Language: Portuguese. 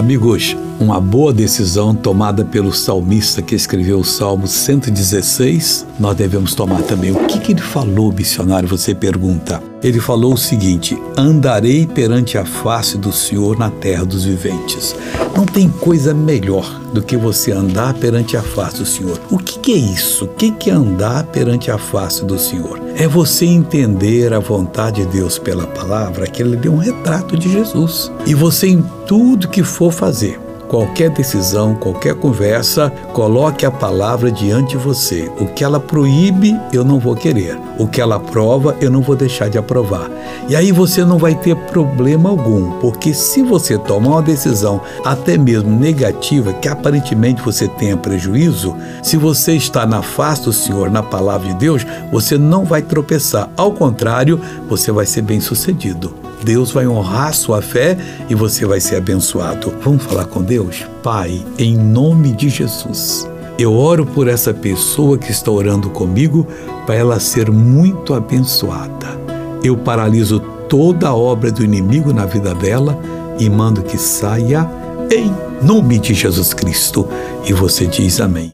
Amigos, uma boa decisão tomada pelo salmista que escreveu o Salmo 116, nós devemos tomar também. O que, que ele falou, missionário? Você pergunta. Ele falou o seguinte: Andarei perante a face do Senhor na terra dos viventes. Não tem coisa melhor do que você andar perante a face do Senhor. O que, que é isso? O que, que é andar perante a face do Senhor? É você entender a vontade de Deus pela palavra, que ele deu um retrato de Jesus. E você, em tudo que for fazer, qualquer decisão, qualquer conversa, coloque a palavra diante de você. O que ela proíbe, eu não vou querer. O que ela aprova, eu não vou deixar de aprovar. E aí você não vai ter problema algum, porque se você tomar uma decisão, até mesmo negativa, que aparentemente você tenha prejuízo, se você está na face do Senhor, na palavra de Deus, você não vai tropeçar. Ao contrário, você vai ser bem sucedido. Deus vai honrar sua fé e você vai ser abençoado. Vamos falar com Deus? Pai, em nome de Jesus. Eu oro por essa pessoa que está orando comigo para ela ser muito abençoada. Eu paraliso toda a obra do inimigo na vida dela e mando que saia em nome de Jesus Cristo. E você diz amém.